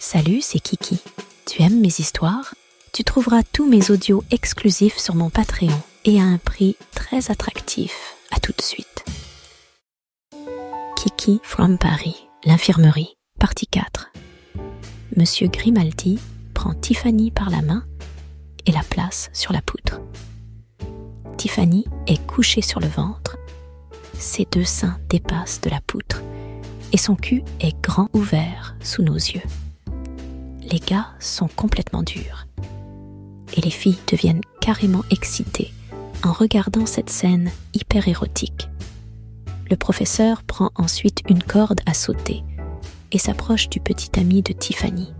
Salut, c'est Kiki. Tu aimes mes histoires? Tu trouveras tous mes audios exclusifs sur mon Patreon et à un prix très attractif. À tout de suite. Kiki from Paris, l'infirmerie, partie 4. Monsieur Grimaldi prend Tiffany par la main et la place sur la poutre. Tiffany est couchée sur le ventre. Ses deux seins dépassent de la poutre et son cul est grand ouvert sous nos yeux. Les gars sont complètement durs et les filles deviennent carrément excitées en regardant cette scène hyper érotique. Le professeur prend ensuite une corde à sauter et s'approche du petit ami de Tiffany.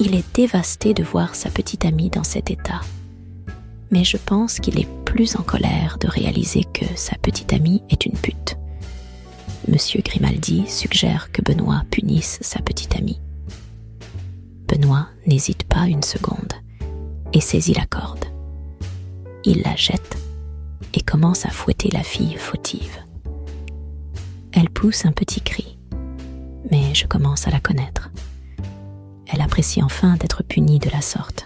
Il est dévasté de voir sa petite amie dans cet état, mais je pense qu'il est plus en colère de réaliser que sa petite amie est une pute. Monsieur Grimaldi suggère que Benoît punisse sa petite amie. Benoît n'hésite pas une seconde et saisit la corde. Il la jette et commence à fouetter la fille fautive. Elle pousse un petit cri, mais je commence à la connaître. Elle apprécie enfin d'être punie de la sorte.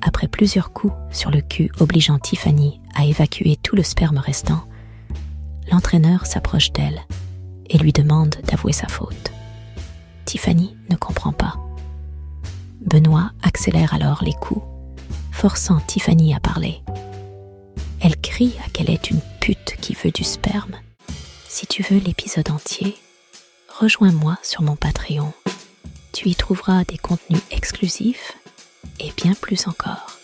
Après plusieurs coups sur le cul obligeant Tiffany à évacuer tout le sperme restant, l'entraîneur s'approche d'elle et lui demande d'avouer sa faute. Tiffany ne comprend. Benoît accélère alors les coups, forçant Tiffany à parler. Elle crie à qu'elle est une pute qui veut du sperme. Si tu veux l'épisode entier, rejoins-moi sur mon Patreon. Tu y trouveras des contenus exclusifs et bien plus encore.